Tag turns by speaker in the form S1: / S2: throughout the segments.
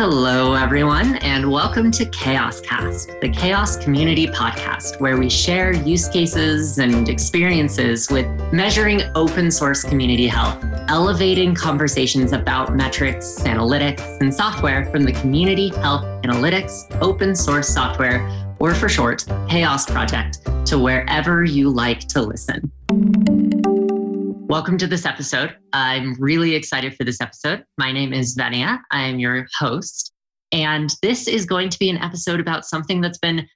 S1: Hello, everyone, and welcome to CHAOSS Cast, the CHAOSS Community Podcast, where we share use cases and experiences with measuring open source community health, elevating conversations about metrics, analytics, and software from the Community Health Analytics Open Source Software, or for short, CHAOSS Project, to wherever you like to listen. Welcome to this episode. I'm really excited for this episode. My name is Venia. I'm your host. And this is going to be an episode about something that's been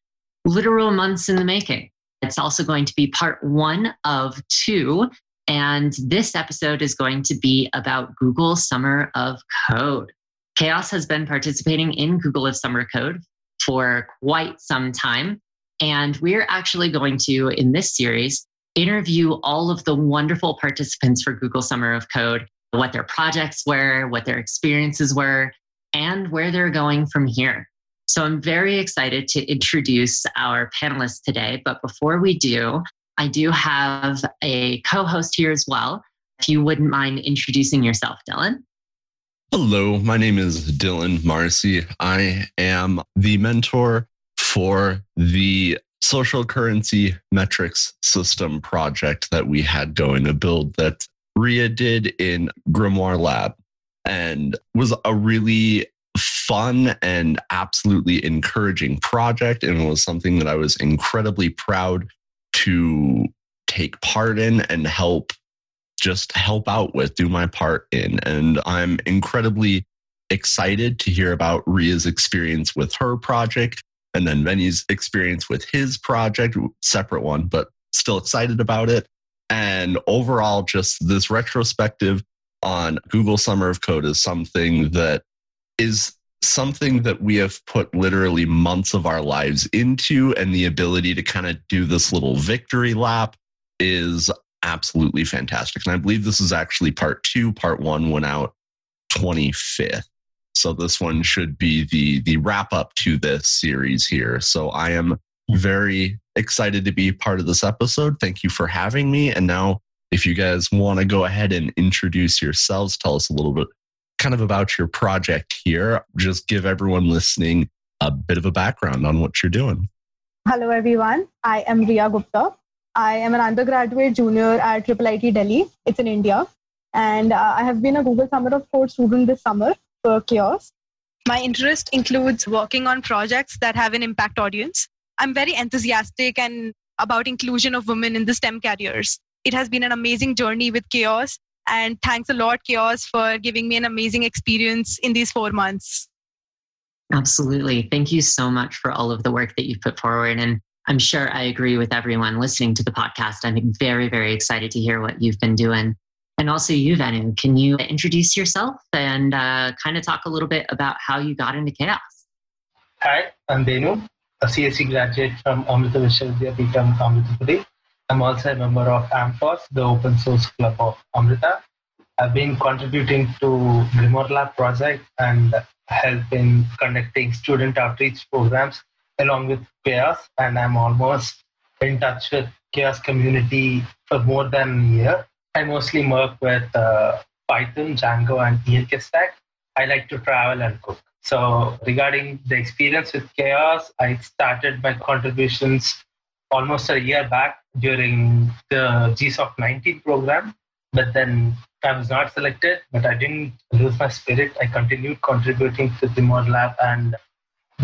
S1: literal months in the making. It's also going to be part one of two. And this episode is going to be about Google Summer of Code. CHAOSS has been participating in Google of Summer Code for quite some time. And we're actually going to, in this series, interview all of the wonderful participants for Google Summer of Code, what their projects were, what their experiences were, and where they're going from here. So I'm very excited to introduce our panelists today. But before we do, I do have a co host here as well. If you wouldn't mind introducing yourself, Dylan.
S2: Hello, my name is Dylan Marcy. I am the mentor for the social currency metrics system project that we had going, a build that Ria did in Grimoire Lab and was a really fun and absolutely encouraging project. And it was something that I was incredibly proud to take part in and help just help out with, do my part in. And I'm incredibly excited to hear about Ria's experience with her project and then Venu's experience with his project, separate one, but still excited about it. And overall, just this retrospective on Google Summer of Code is something that is something that we have put literally months of our lives into, and the ability to kind of do this little victory lap is absolutely fantastic. And I believe this is actually part two. Part one went out 25th. So this one should be the the wrap up to this series here. So I am very excited to be part of this episode. Thank you for having me. And now if you guys want to go ahead and introduce yourselves, tell us a little bit kind of about your project here. Just give everyone listening a bit of a background on what you're doing.
S3: Hello everyone. I am Ria Gupta. I am an undergraduate junior at IIIT Delhi. It's in India. And uh, I have been a Google Summer of Code student this summer CHAOSS.
S4: My interest includes working on projects that have an impact audience. I'm very enthusiastic and about inclusion of women in the STEM careers. It has been an amazing journey with CHAOSS, and thanks a lot, CHAOSS, for giving me an amazing experience in these four months.
S1: Absolutely. Thank you so much for all of the work that you've put forward. And I'm sure I agree with everyone listening to the podcast. I'm very, very excited to hear what you've been doing. And also, you, Venu, can you introduce yourself and uh, kind of talk a little bit about how you got into chaos?
S5: Hi, I'm Venu, a CSE graduate from Amrita Vishwavidyapitham, Amrita I'm also a member of amFOSS, the open source club of Amrita. I've been contributing to Grimoire Lab project and help in conducting student outreach programs along with CHAOSS. And I'm almost in touch with CHAOSS community for more than a year. I mostly work with uh, Python, Django, and ELK stack. I like to travel and cook. So, regarding the experience with CHAOSS, I started my contributions almost a year back during the GSOC 19 program. But then I was not selected, but I didn't lose my spirit. I continued contributing to the Mod Lab and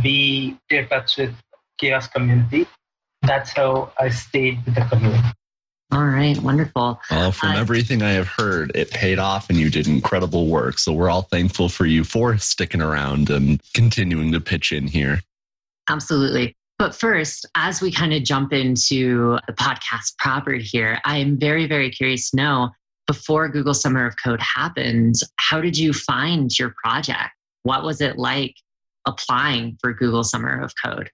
S5: be in touch with CHAOSS community. That's how I stayed with the community.
S1: All right, wonderful.
S2: Well, from uh, everything I have heard, it paid off and you did incredible work. So we're all thankful for you for sticking around and continuing to pitch in here.
S1: Absolutely. But first, as we kind of jump into the podcast proper here, I am very, very curious to know before Google Summer of Code happened, how did you find your project? What was it like applying for Google Summer of Code?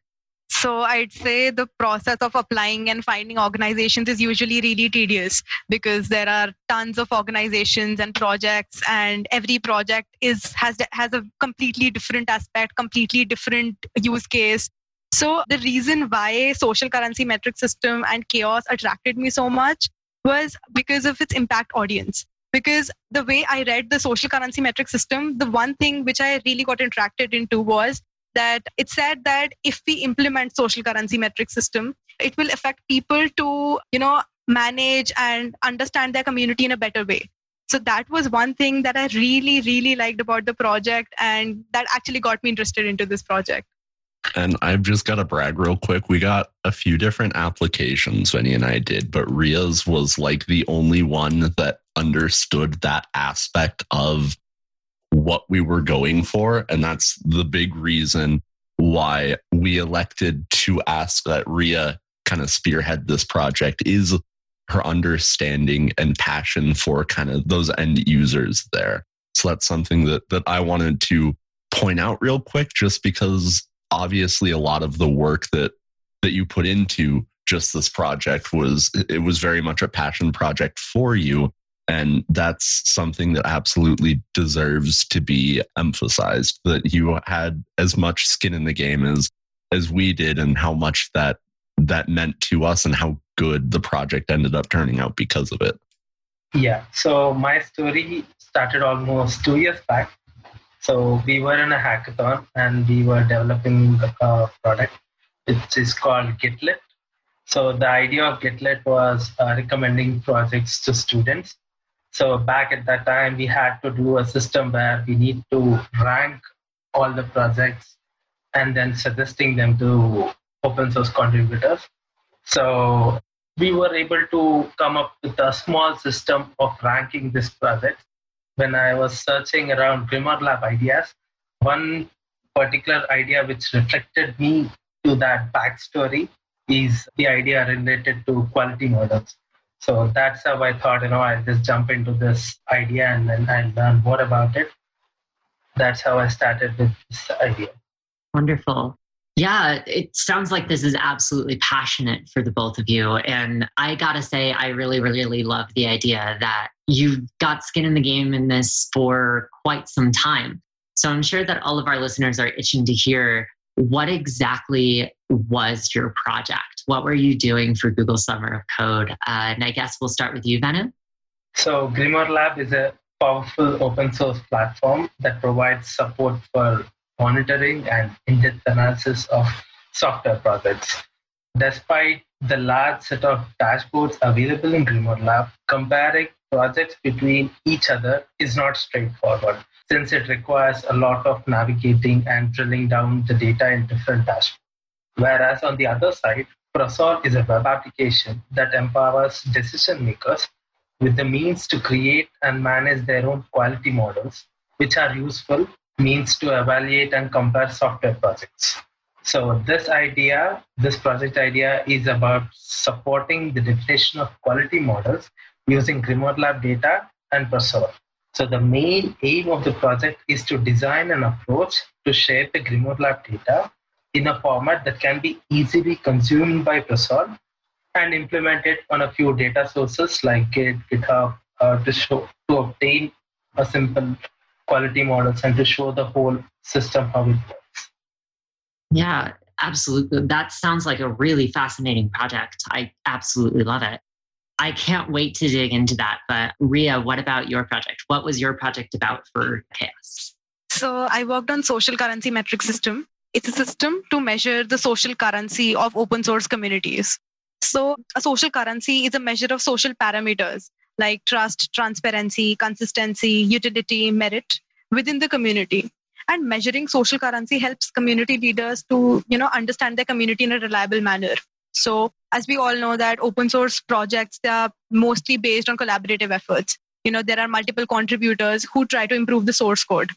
S4: So I'd say the process of applying and finding organizations is usually really tedious because there are tons of organizations and projects, and every project is has has a completely different aspect, completely different use case. So the reason why social currency metric system and chaos attracted me so much was because of its impact audience because the way I read the social currency metric system, the one thing which I really got attracted into was that it said that if we implement social currency metric system, it will affect people to, you know, manage and understand their community in a better way. So that was one thing that I really, really liked about the project, and that actually got me interested into this project.
S2: And I've just got to brag real quick. We got a few different applications, Vinny and I did, but Ria's was like the only one that understood that aspect of what we were going for. And that's the big reason why we elected to ask that Ria kind of spearhead this project is her understanding and passion for kind of those end users there. So that's something that that I wanted to point out real quick just because obviously a lot of the work that that you put into just this project was it was very much a passion project for you and that's something that absolutely deserves to be emphasized that you had as much skin in the game as as we did and how much that that meant to us and how good the project ended up turning out because of it.
S5: Yeah so my story started almost two years back. So we were in a hackathon and we were developing a product which is called gitlet so the idea of gitlet was uh, recommending projects to students so back at that time, we had to do a system where we need to rank all the projects and then suggesting them to open source contributors. So we were able to come up with a small system of ranking this project. When I was searching around Grimoire Lab ideas, one particular idea which reflected me to that backstory is the idea related to quality models. So that's how I thought, you know, I'll just jump into this idea and then I'll learn more about it. That's how I started with this idea.
S1: Wonderful. Yeah, it sounds like this is absolutely passionate for the both of you. And I gotta say, I really, really love the idea that you've got skin in the game in this for quite some time. So I'm sure that all of our listeners are itching to hear what exactly was your project? What were you doing for Google Summer of Code? Uh, and I guess we'll start with you, Venu.
S5: So, Grimoire Lab is a powerful open source platform that provides support for monitoring and in depth analysis of software projects. Despite the large set of dashboards available in Grimoire Lab, comparing projects between each other is not straightforward since it requires a lot of navigating and drilling down the data in different dashboards. Whereas on the other side, Prosoul is a web application that empowers decision makers with the means to create and manage their own quality models, which are useful means to evaluate and compare software projects. So this idea, this project idea is about supporting the definition of quality models using Grimoire Lab data and Prosoul. So the main aim of the project is to design an approach to share the Grimoire Lab data in a format that can be easily consumed by Prosoul and implemented on a few data sources like Git, GitHub uh, to show to obtain a simple quality models and to show the whole system how it works.
S1: Yeah, absolutely. That sounds like a really fascinating project. I absolutely love it. I can't wait to dig into that. But Ria, what about your project? What was your project about for chaos?
S4: So I worked on social currency metric system. It's a system to measure the social currency of open source communities. So a social currency is a measure of social parameters like trust, transparency, consistency, utility, merit within the community. And measuring social currency helps community leaders to, you know, understand their community in a reliable manner. So as we all know that open source projects, they are mostly based on collaborative efforts. You know, there are multiple contributors who try to improve the source code.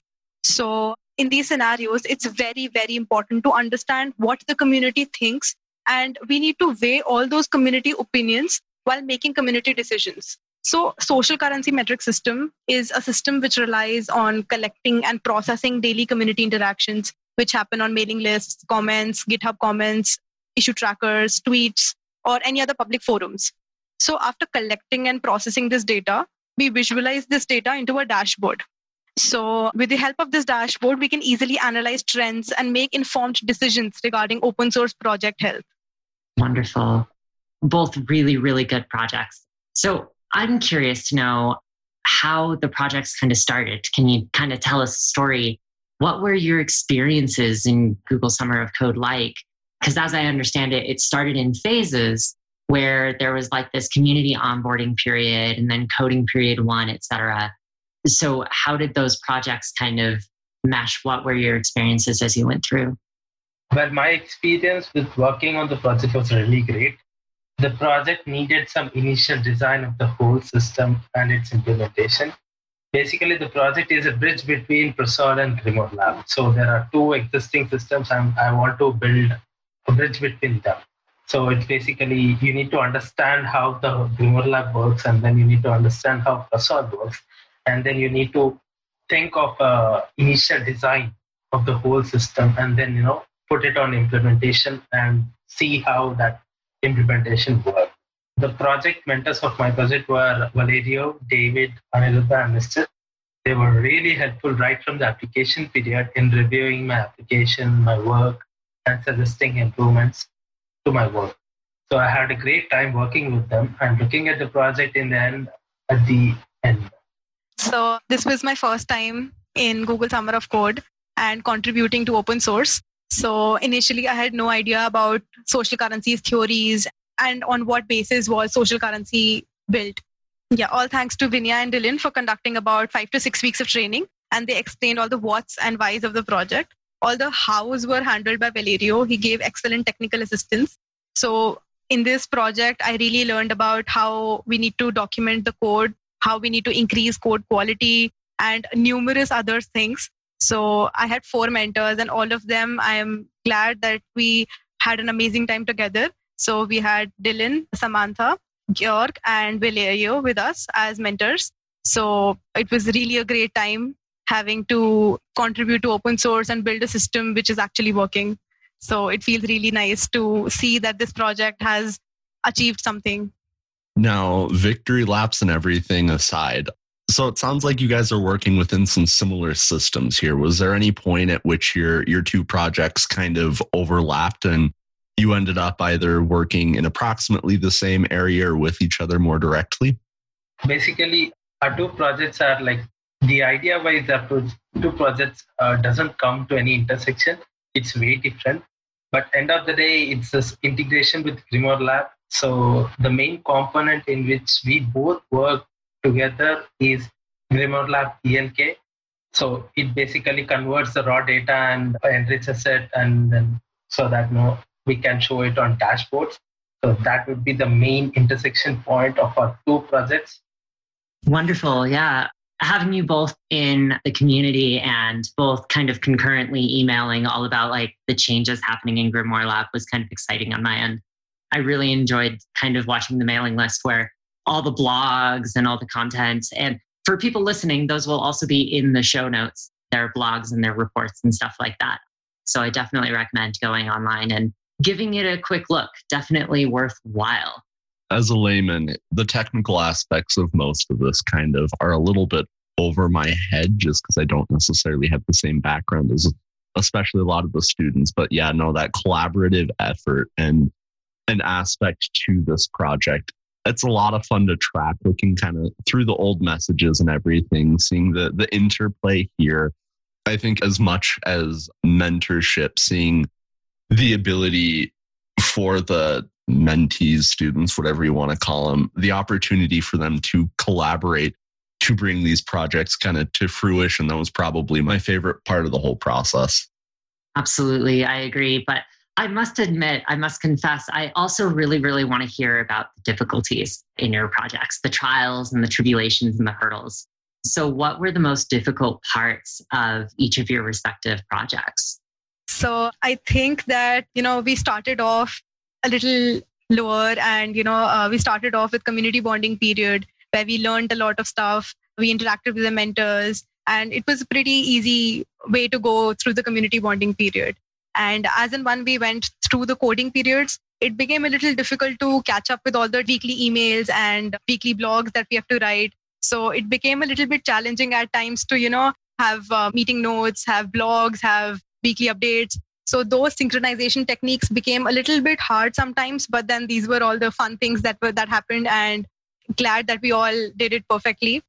S4: So in these scenarios, it's very, very important to understand what the community thinks. And we need to weigh all those community opinions while making community decisions. So, social currency metric system is a system which relies on collecting and processing daily community interactions, which happen on mailing lists, comments, GitHub comments, issue trackers, tweets, or any other public forums. So after collecting and processing this data, we visualize this data into a dashboard. So with the help of this dashboard, we can easily analyze trends and make informed decisions regarding open source project health.
S1: Wonderful. Both really, really good projects. So I'm curious to know how the projects kind of started. Can you kind of tell us a story? What were your experiences in Google Summer of Code like? Because as I understand it, it started in phases where there was like this community onboarding period and then coding period one, et cetera. So, how did those projects kind of mesh? What were your experiences as you went through?
S5: Well, my experience with working on the project was really great. The project needed some initial design of the whole system and its implementation. Basically, the project is a bridge between Prosoul and Grimoire Lab. So there are two existing systems, I want to build a bridge between them. So it's basically you need to understand how the Grimoire Lab works, and then you need to understand how Prosoul works, and then you need to think of a initial design of the whole system, and then you know put it on implementation and see how that implementation works. The project mentors of my project were Valerio, David, Aniruddha, and Mr. They were really helpful right from the application period in reviewing my application, my work, and suggesting improvements to my work. So I had a great time working with them and looking at the project in the end at the end.
S4: So this was my first time in Google Summer of Code and contributing to open source. So initially I had no idea about social currencies theories and on what basis was social currency built. Yeah, all thanks to Vinya and Dylan for conducting about five to six weeks of training. And they explained all the what's and whys of the project all the hows were handled by Valerio. He gave excellent technical assistance. So in this project, I really learned about how we need to document the code, how we need to increase code quality, and numerous other things. So I had four mentors, and all of them, I am glad that we had an amazing time together. So we had Dylan, Samantha, Georg, and Valerio with us as mentors. So it was really a great time having to contribute to open source and build a system which is actually working. So it feels really nice to see that this project has achieved something.
S2: Now, victory laps and everything aside, so it sounds like you guys are working within some similar systems here. Was there any point at which your your two projects kind of overlapped and you ended up either working in approximately the same area or with each other more directly?
S5: Basically, our two projects are like the idea why the two projects uh, doesn't come to any intersection. It's way different. But end of the day, it's this integration with Grimoire Lab. So the main component in which we both work together is Grimoire Lab ELK. So it basically converts the raw data and enriches it, and then so that you we can show it on dashboards. So that would be the main intersection point of our two projects.
S1: Wonderful. Yeah having you both in the community and both kind of concurrently emailing all about like the changes happening in Grimoire Lab was kind of exciting on my end. I really enjoyed kind of watching the mailing list where all the blogs and all the content. And for people listening, those will also be in the show notes, their blogs and their reports and stuff like that. So I definitely recommend going online and giving it a quick look. Definitely worthwhile
S2: as a layman, the technical aspects of most of this kind of are a little bit over my head just because I don't necessarily have the same background as especially a lot of the students. But yeah, no, that collaborative effort and an aspect to this project. It's a lot of fun to track looking kind of through the old messages and everything, seeing the the interplay here. I think as much as mentorship, seeing the ability for the mentees, students, whatever you want to call them, the opportunity for them to collaborate to bring these projects kind of to fruition. That was probably my favorite part of the whole process.
S1: Absolutely. I agree. But I must admit, I must confess, I also really, really want to hear about the difficulties in your projects, the trials and the tribulations and the hurdles. So, what were the most difficult parts of each of your respective projects?
S4: So, I think that, you know, we started off a little lower and you know uh, we started off with community bonding period where we learned a lot of stuff. We interacted with the mentors and it was a pretty easy way to go through the community bonding period. And as and when we went through the coding periods. It became a little difficult to catch up with all the weekly emails and weekly blogs that we have to write. So it became a little bit challenging at times to you know have uh, meeting notes have blogs have weekly updates so those synchronization techniques became a little bit hard sometimes, but then these were all the fun things that were that happened and glad that we all did it perfectly.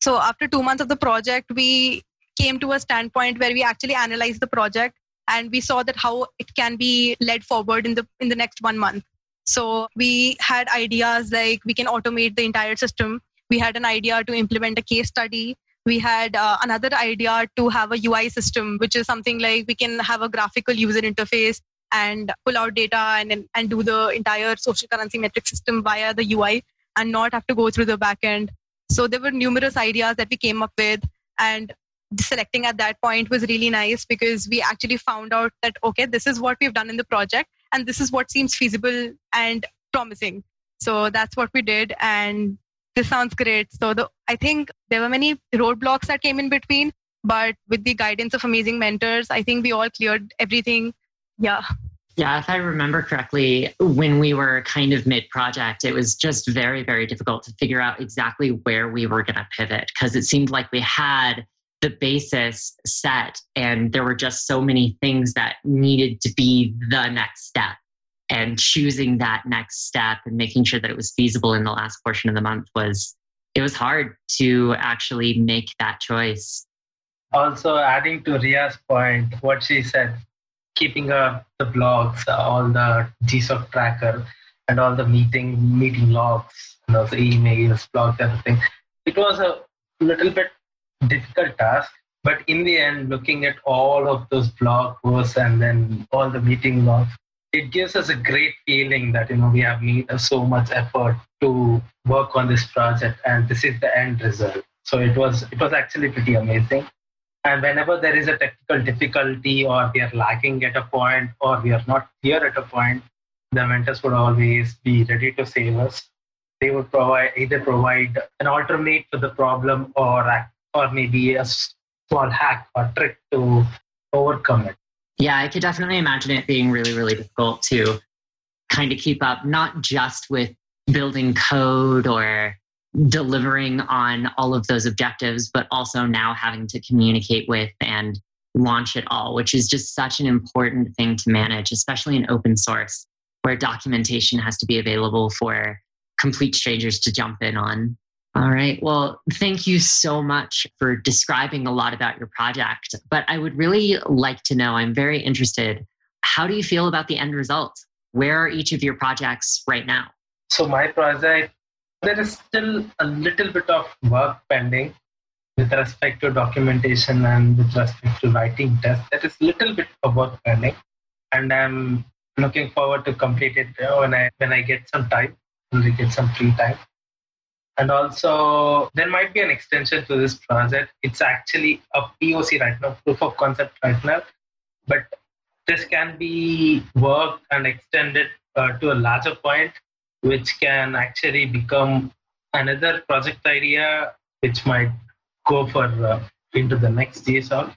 S4: So after two months of the project, we came to a standpoint where we actually analyzed the project and we saw that how it can be led forward in the in the next one month. So we had ideas like we can automate the entire system. We had an idea to implement a case study we had uh, another idea to have a ui system which is something like we can have a graphical user interface and pull out data and and do the entire social currency metric system via the ui and not have to go through the backend so there were numerous ideas that we came up with and selecting at that point was really nice because we actually found out that okay this is what we've done in the project and this is what seems feasible and promising. So that's what we did and this sounds great. So the, i think there were many roadblocks that came in between but with the guidance of amazing mentors i think we all cleared everything. Yeah.
S1: Yeah, if I remember correctly, when we were kind of mid project, it was just very, very difficult to figure out exactly where we were going to pivot because it seemed like we had the basis set and there were just so many things that needed to be the next step and choosing that next step and making sure that it was feasible in the last portion of the month was it was hard to actually make that choice
S5: also adding to ria's point what she said keeping up the blogs all the gsoc tracker and all the meeting meeting logs and also emails blogs everything it was a little bit difficult task. But in the end, looking at all of those blog posts and then all the meeting logs, it gives us a great feeling that you know we have made uh, so much effort to work on this project, and this is the end result. So it was it was actually pretty amazing. And whenever there is a technical difficulty, or we are lacking at a point, or we are not here at a point, the mentors would always be ready to save us. They would provide either provide an alternate to the problem or or maybe a small hack or trick to overcome it.
S1: Yeah, I could definitely imagine it being really, really difficult to kind of keep up, not just with building code or delivering on all of those objectives, but also now having to communicate with and launch it all, which is just such an important thing to manage, especially in open source, where documentation has to be available for complete strangers to jump in on. All right. Well, thank you so much for describing a lot about your project. But I would really like to know I'm very interested. How do you feel about the end result? Where are each of your projects right now?
S5: So, my project, there is still a little bit of work pending with respect to documentation and with respect to writing tests. There is a little bit of work pending. And I'm looking forward to complete it when I when I get some time, when I get some free time. And also, there might be an extension to this project. It's actually a POC right now, proof of concept right now. But this can be worked and extended uh, to a larger point, which can actually become another project idea, which might go for uh, into the next GSOC.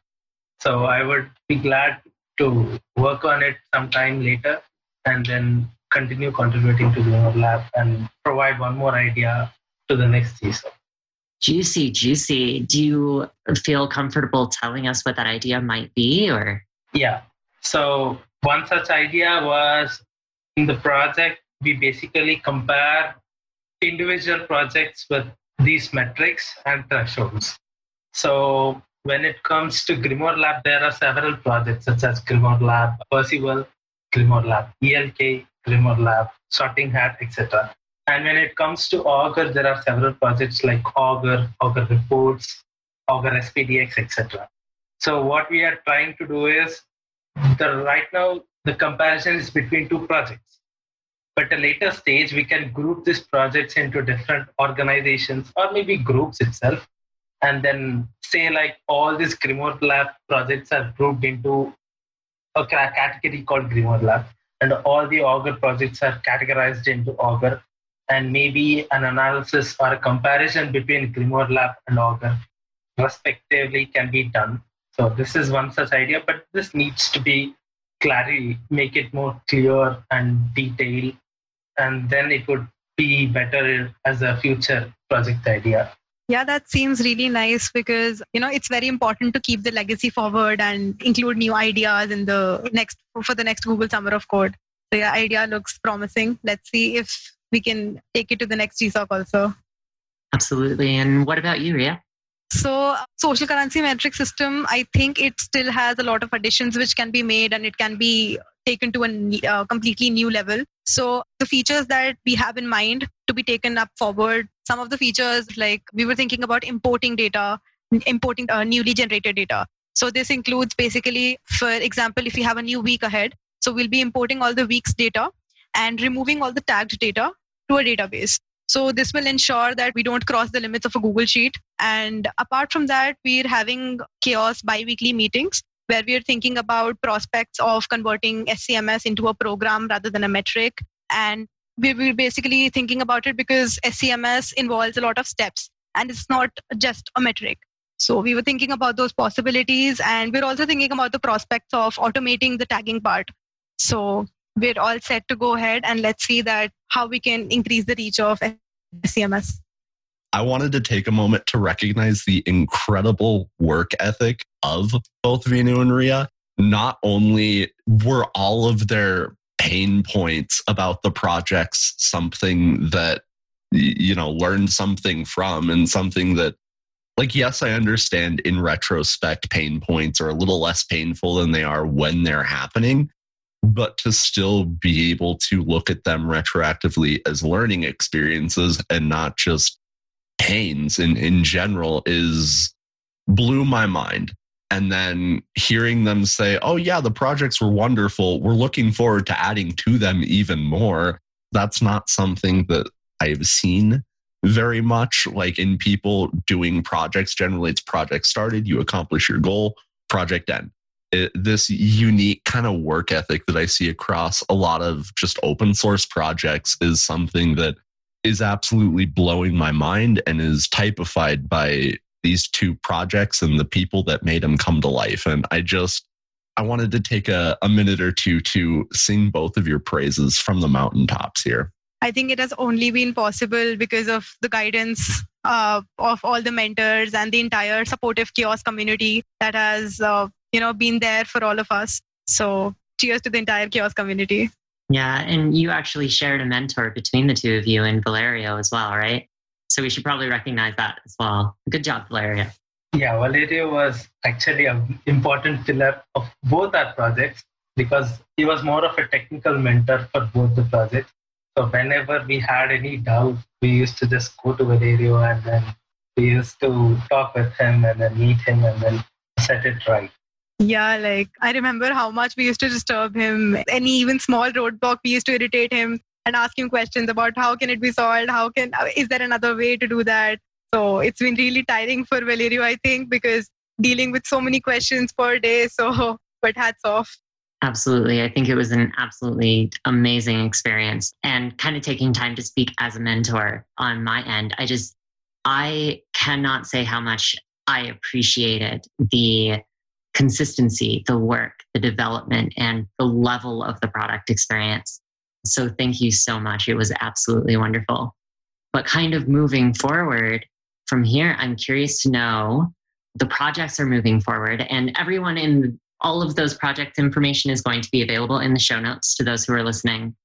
S5: So I would be glad to work on it sometime later and then continue contributing to the lab and provide one more idea to the next season.
S1: Juicy, juicy. Do you feel comfortable telling us what that idea might be or?
S5: Yeah. So one such idea was in the project, we basically compare individual projects with these metrics and thresholds. So when it comes to Grimoire Lab, there are several projects such as Grimoire Lab, Perceval, Grimoire Lab, ELK, Grimoire Lab, Sorting Hat, etc. And when it comes to Augur, there are several projects like Augur, Augur Reports, Augur SPDX, etc. So what we are trying to do is the right now the comparison is between two projects. But at a later stage, we can group these projects into different organizations or maybe groups itself. And then say like all these Grimoire Lab projects are grouped into a category called Grimoire Lab. And all the Augur projects are categorized into Augur and maybe an analysis or a comparison between Grimoire Lab and Augur respectively can be done. So this is one such idea, but this needs to be clarity, make it more clear and detailed, and then it would be better as a future project idea.
S4: Yeah, that seems really nice because you know it's very important to keep the legacy forward and include new ideas in the next for the next Google Summer of Code. So yeah, idea looks promising. Let's see if we can take it to the next GSOC also.
S1: Absolutely. And what about you, Ria?
S4: So, social currency metric system, I think it still has a lot of additions which can be made and it can be taken to a uh, completely new level. So, the features that we have in mind to be taken up forward, some of the features like we were thinking about importing data, importing uh, newly generated data. So, this includes basically, for example, if we have a new week ahead, so we'll be importing all the week's data and removing all the tagged data to a database. So this will ensure that we don't cross the limits of a Google Sheet. And apart from that, we're having chaos bi-weekly meetings where we're thinking about prospects of converting SCMS into a program rather than a metric. And we're basically thinking about it because SCMS involves a lot of steps and it's not just a metric. So we were thinking about those possibilities and we're also thinking about the prospects of automating the tagging part. So we're all set to go ahead and let's see that how we can increase the reach of SCMS.
S2: I wanted to take a moment to recognize the incredible work ethic of both Venu and Ria. Not only were all of their pain points about the projects something that you know learned something from and something that like yes i understand in retrospect pain points are a little less painful than they are when they're happening but to still be able to look at them retroactively as learning experiences and not just pains in, in general is blew my mind. And then hearing them say, oh, yeah, the projects were wonderful. We're looking forward to adding to them even more. That's not something that I've seen very much like in people doing projects. Generally, it's project started, you accomplish your goal, project end it, this unique kind of work ethic that I see across a lot of just open source projects is something that is absolutely blowing my mind and is typified by these two projects and the people that made them come to life. And I just, I wanted to take a, a minute or two to sing both of your praises from the mountaintops here.
S4: I think it has only been possible because of the guidance uh, of all the mentors and the entire supportive chaos community that has uh, you know been there for all of us. So cheers to the entire chaos community.
S1: Yeah and you actually shared a mentor between the two of you and valerio as well right? So we should probably recognize that as well. Good job valerio.
S5: Yeah valerio was actually an important pillar of both our projects because he was more of a technical mentor for both the projects. So whenever we had any doubt we used to just go to valerio and then we used to talk with him and then meet him and then set it right
S4: yeah, like I remember how much we used to disturb him. Any even small roadblock, we used to irritate him and ask him questions about how can it be solved? How can uh, is there another way to do that? So it's been really tiring for Valerio, I think, because dealing with so many questions per day. So, but hats off.
S1: Absolutely. I think it was an absolutely amazing experience and kind of taking time to speak as a mentor on my end. I just, I cannot say how much I appreciated the consistency, the work, the development, and the level of the product experience. So thank you so much. It was absolutely wonderful. But kind of moving forward from here, I'm curious to know the projects are moving forward, and everyone in all of those project information is going to be available in the show notes to those who are listening.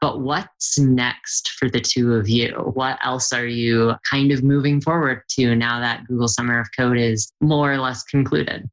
S1: But what's next for the two of you? What else are you kind of moving forward to now that Google Summer of Code is more or less concluded?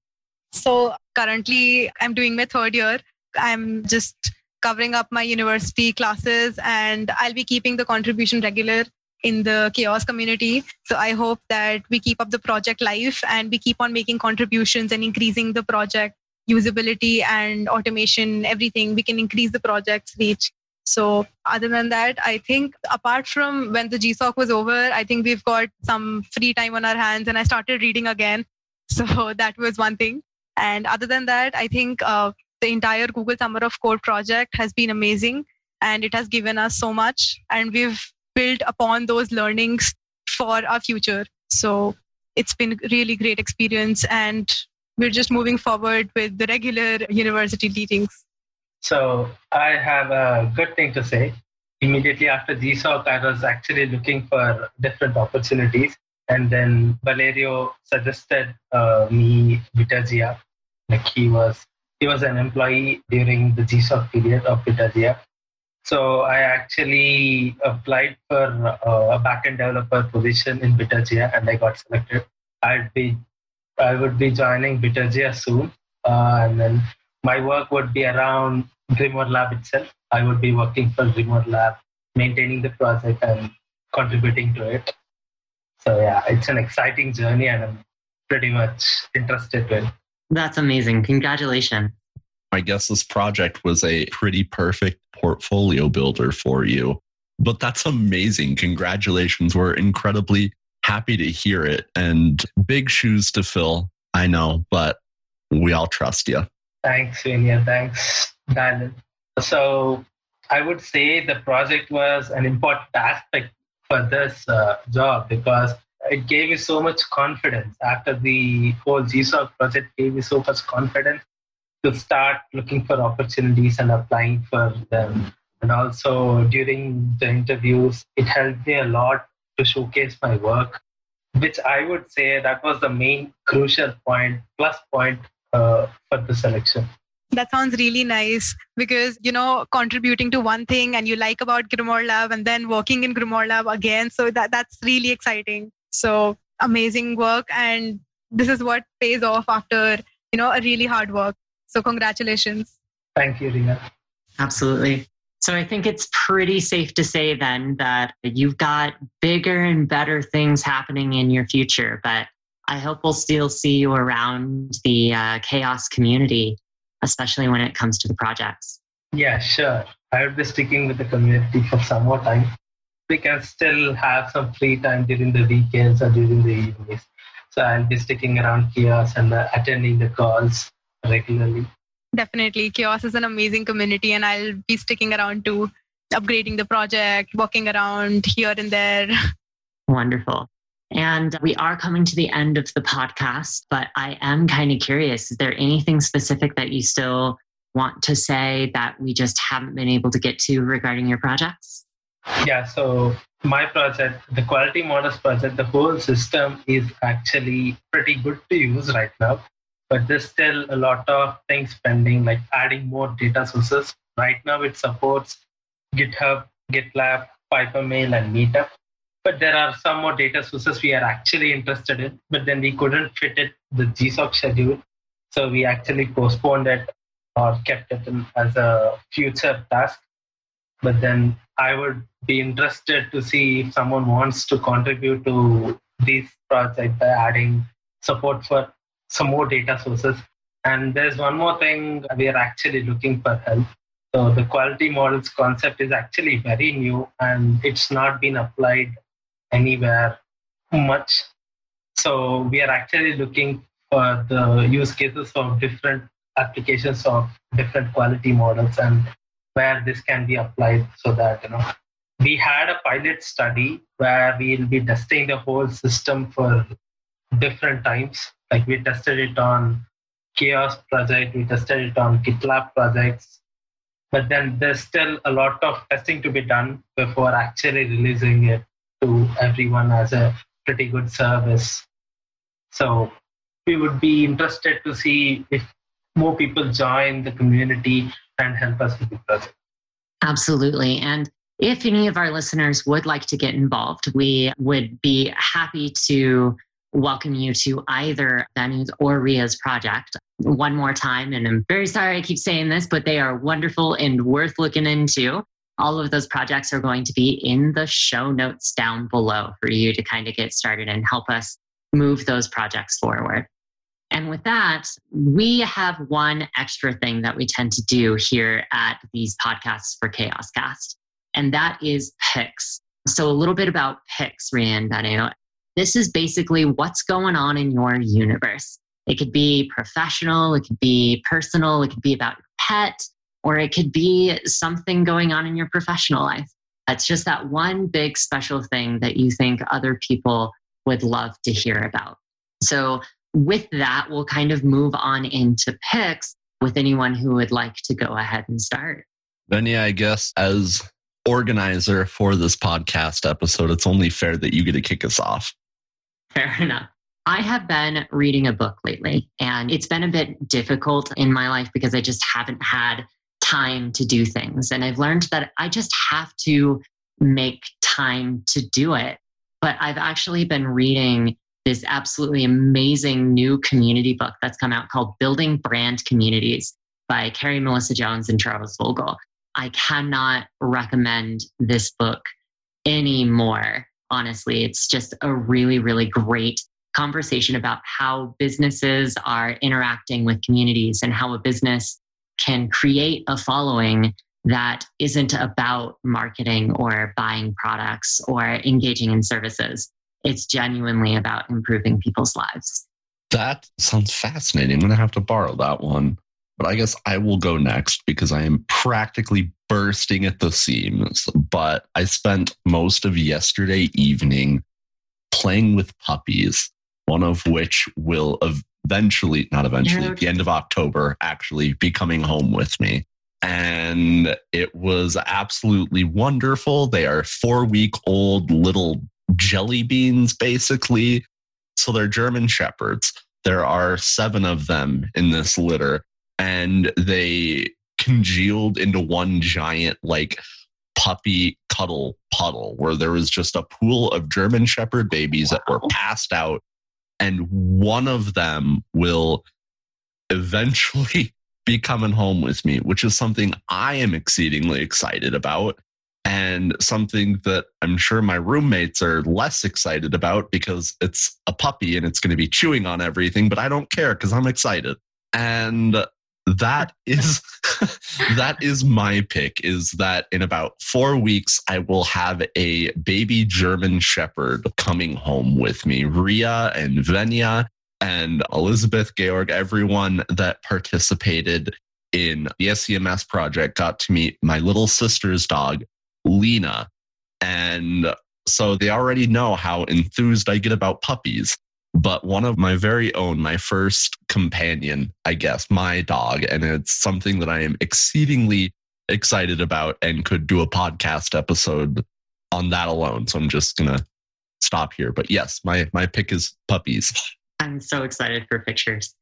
S4: So currently, I'm doing my third year. I'm just covering up my university classes and I'll be keeping the contribution regular in the chaos community. So I hope that we keep up the project life and we keep on making contributions and increasing the project usability and automation, everything. We can increase the project's reach. So other than that, I think apart from when the GSOC was over, I think we've got some free time on our hands and I started reading again. So that was one thing. And other than that, I think uh, the entire Google Summer of Code project has been amazing and it has given us so much. And we've built upon those learnings for our future. So it's been really great experience and we're just moving forward with the regular university meetings.
S5: So I have a good thing to say. Immediately after GSOC, I was actually looking for different opportunities. And then Valerio suggested uh, me Bitergia. Like he was he was an employee during the GSOC period of Bitergia. So I actually applied for uh, a backend developer position in Bitergia and I got selected. I'd be I would be joining Bitergia soon, uh, and then my work would be around Grimoire Lab itself. I would be working for Grimoire Lab, maintaining the project and contributing to it. So yeah, it's an exciting journey, and I'm pretty much interested in.
S1: That's amazing. Congratulations.
S2: I guess this project was a pretty perfect portfolio builder for you. But that's amazing. Congratulations. We're incredibly happy to hear it and big shoes to fill. I know, but we all trust you.
S5: Thanks, Vinia. Thanks, Daniel. So I would say the project was an important aspect for this uh, job because it gave me so much confidence after the whole GSOC project gave me so much confidence to start looking for opportunities and applying for them. And also during the interviews, it helped me a lot to showcase my work, which I would say that was the main crucial point, plus point uh, for the selection.
S4: That sounds really nice because, you know, contributing to one thing and you like about Grimoire Lab and then working in Grimoire Lab again. So that, that's really exciting. So amazing work. And this is what pays off after, you know, a really hard work. So congratulations.
S5: Thank you, Rina.
S1: Absolutely. So I think it's pretty safe to say then that you've got bigger and better things happening in your future, but I hope we'll still see you around the uh, CHAOSS community, especially when it comes to the projects.
S5: Yeah, sure. I will be sticking with the community for some more time. We can still have some free time during the weekends or during the evenings. So I'll be sticking around CHAOSS and uh, attending the calls regularly.
S4: Definitely. CHAOSS is an amazing community, and I'll be sticking around to upgrading the project, walking around here and there.
S1: Wonderful. And we are coming to the end of the podcast, but I am kind of curious is there anything specific that you still want to say that we just haven't been able to get to regarding your projects?
S5: Yeah, so my project, the quality models project, the whole system is actually pretty good to use right now but there's still a lot of things pending, like adding more data sources. Right now, it supports GitHub, GitLab, Pipermail, and Meetup. But there are some more data sources we are actually interested in, but then we couldn't fit it the GSOC schedule. So we actually postponed it or kept it as a future task. But then I would be interested to see if someone wants to contribute to this project by adding support for some more data sources. And there's one more thing we are actually looking for help. So the quality models concept is actually very new and it's not been applied anywhere much. So we are actually looking for the use cases of different applications of different quality models and where this can be applied so that you know we had a pilot study where we'll be testing the whole system for different times like we tested it on chaos project, we tested it on GitLab projects, but then there's still a lot of testing to be done before actually releasing it to everyone as a pretty good service. So we would be interested to see if more people join the community and help us with the project.
S1: Absolutely. And if any of our listeners would like to get involved, we would be happy to welcome you to either Venu's or Ria's project one more time. And I'm very sorry I keep saying this, but they are wonderful and worth looking into. All of those projects are going to be in the show notes down below for you to kind of get started and help us move those projects forward. And with that, we have one extra thing that we tend to do here at these podcasts for CHAOSS Cast, and that is picks. So, a little bit about picks, Rian Venu. This is basically what's going on in your universe. It could be professional, it could be personal, it could be about your pet, or it could be something going on in your professional life. It's just that one big special thing that you think other people would love to hear about. So, with that, we'll kind of move on into picks with anyone who would like to go ahead and start.
S2: Then, yeah, I guess as organizer for this podcast episode, it's only fair that you get to kick us off.
S1: Fair enough. I have been reading a book lately, and it's been a bit difficult in my life because I just haven't had time to do things. And I've learned that I just have to make time to do it. But I've actually been reading this absolutely amazing new community book that's come out called Building Brand Communities by Carrie Melissa Jones and Charles Vogel. I cannot recommend this book anymore. Honestly, it's just a really, really great conversation about how businesses are interacting with communities and how a business can create a following that isn't about marketing or buying products or engaging in services. It's genuinely about improving people's lives.
S2: That sounds fascinating. I'm going to have to borrow that one. But I guess I will go next because I am practically bursting at the seams. But I spent most of yesterday evening playing with puppies, one of which will eventually, not eventually, at the end of October, actually be coming home with me. And it was absolutely wonderful. They are four week old little jelly beans, basically. So they're German Shepherds. There are seven of them in this litter and they congealed into one giant like puppy cuddle puddle where there was just a pool of German Shepherd babies wow. that were passed out. And one of them will eventually be coming home with me, which is something I am exceedingly excited about. And something that I'm sure my roommates are less excited about because it's a puppy and it's going to be chewing on everything, but I don't care because I'm excited. And that is that is my pick is that in about four weeks i will have a baby german shepherd coming home with me ria and Venia and elizabeth georg everyone that participated in the scms project got to meet my little sister's dog lena and so they already know how enthused i get about puppies but one of my very own, my first companion, I guess, my dog. And it's something that I am exceedingly excited about and could do a podcast episode on that alone. So I'm just going to stop here. But yes, my, my pick is puppies.
S1: I'm so excited for pictures.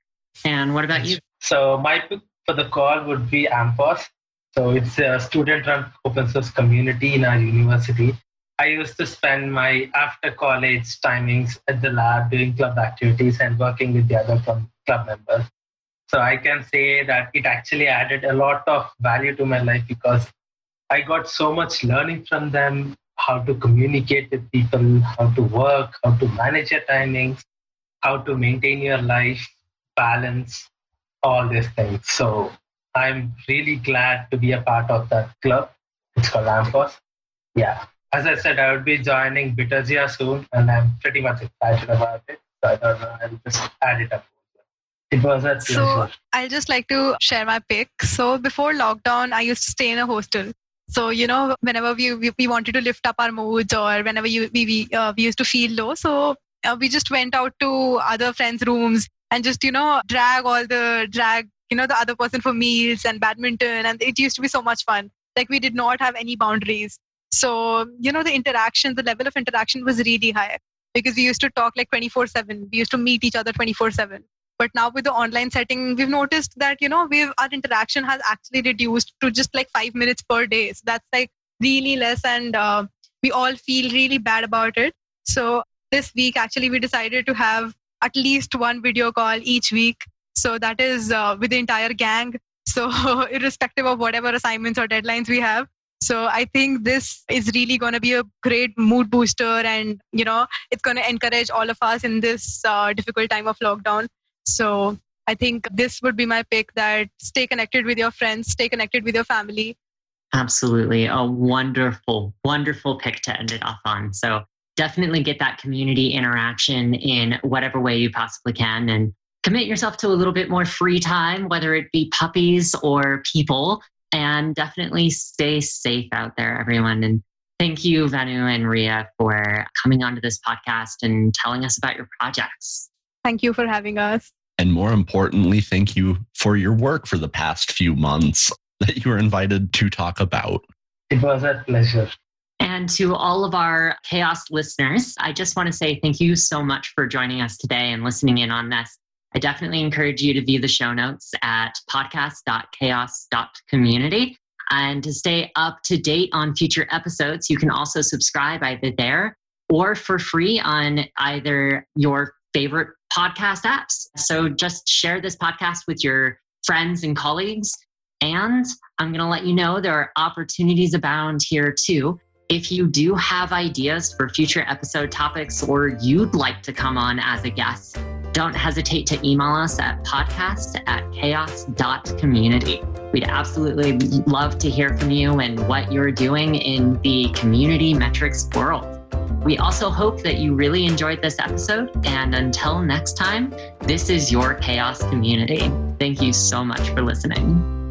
S1: And what about you?
S5: So my pick for the call would be amFOSS. So it's a student run open source community in our university. I used to spend my after college timings at the lab doing club activities and working with the other club members. So I can say that it actually added a lot of value to my life because I got so much learning from them how to communicate with people, how to work, how to manage your timings, how to maintain your life, balance, all these things. So I'm really glad to be a part of that club. It's called amFOSS. Yeah as I said, I would be joining Bitergia soon, and I'm pretty much excited about it. So I don't know, I'll just add it up. It was a pleasure.
S4: So I'll just like to share my pick. So before lockdown, I used to stay in a hostel. So you know, whenever we we, we wanted to lift up our moods, or whenever you, we we, uh, we used to feel low, so uh, we just went out to other friends' rooms and just you know drag all the drag you know the other person for meals and badminton, and it used to be so much fun. Like we did not have any boundaries. So, you know, the interaction, the level of interaction was really high because we used to talk like 24 7. We used to meet each other 24 7. But now with the online setting, we've noticed that, you know, we've, our interaction has actually reduced to just like five minutes per day. So that's like really less. And uh, we all feel really bad about it. So this week, actually, we decided to have at least one video call each week. So that is uh, with the entire gang. So, irrespective of whatever assignments or deadlines we have, so I think this is really going to be a great mood booster, and you know, it's going to encourage all of us in this uh, difficult time of lockdown. So I think this would be my pick: that stay connected with your friends, stay connected with your family.
S1: Absolutely, a wonderful, wonderful pick to end it off on. So definitely get that community interaction in whatever way you possibly can, and commit yourself to a little bit more free time, whether it be puppies or people and definitely stay safe out there, everyone. And thank you, Venu and Ria, for coming onto this podcast and telling us about your projects.
S4: Thank you for having us.
S2: And more importantly, thank you for your work for the past few months that you were invited to talk about.
S5: It was a pleasure.
S1: And to all of our CHAOSS listeners, I just want to say thank you so much for joining us today and listening in on this. I definitely encourage you to view the show notes at podcast.chaoss.community. And to stay up to date on future episodes, you can also subscribe either there or for free on either your favorite podcast apps. So just share this podcast with your friends and colleagues. And I'm going to let you know there are opportunities abound here too. If you do have ideas for future episode topics or you'd like to come on as a guest, don't hesitate to email us at podcast at chaoss.community. We'd absolutely love to hear from you and what you're doing in the community metrics world. We also hope that you really enjoyed this episode. And until next time, this is your CHAOSS community. Thank you so much for listening.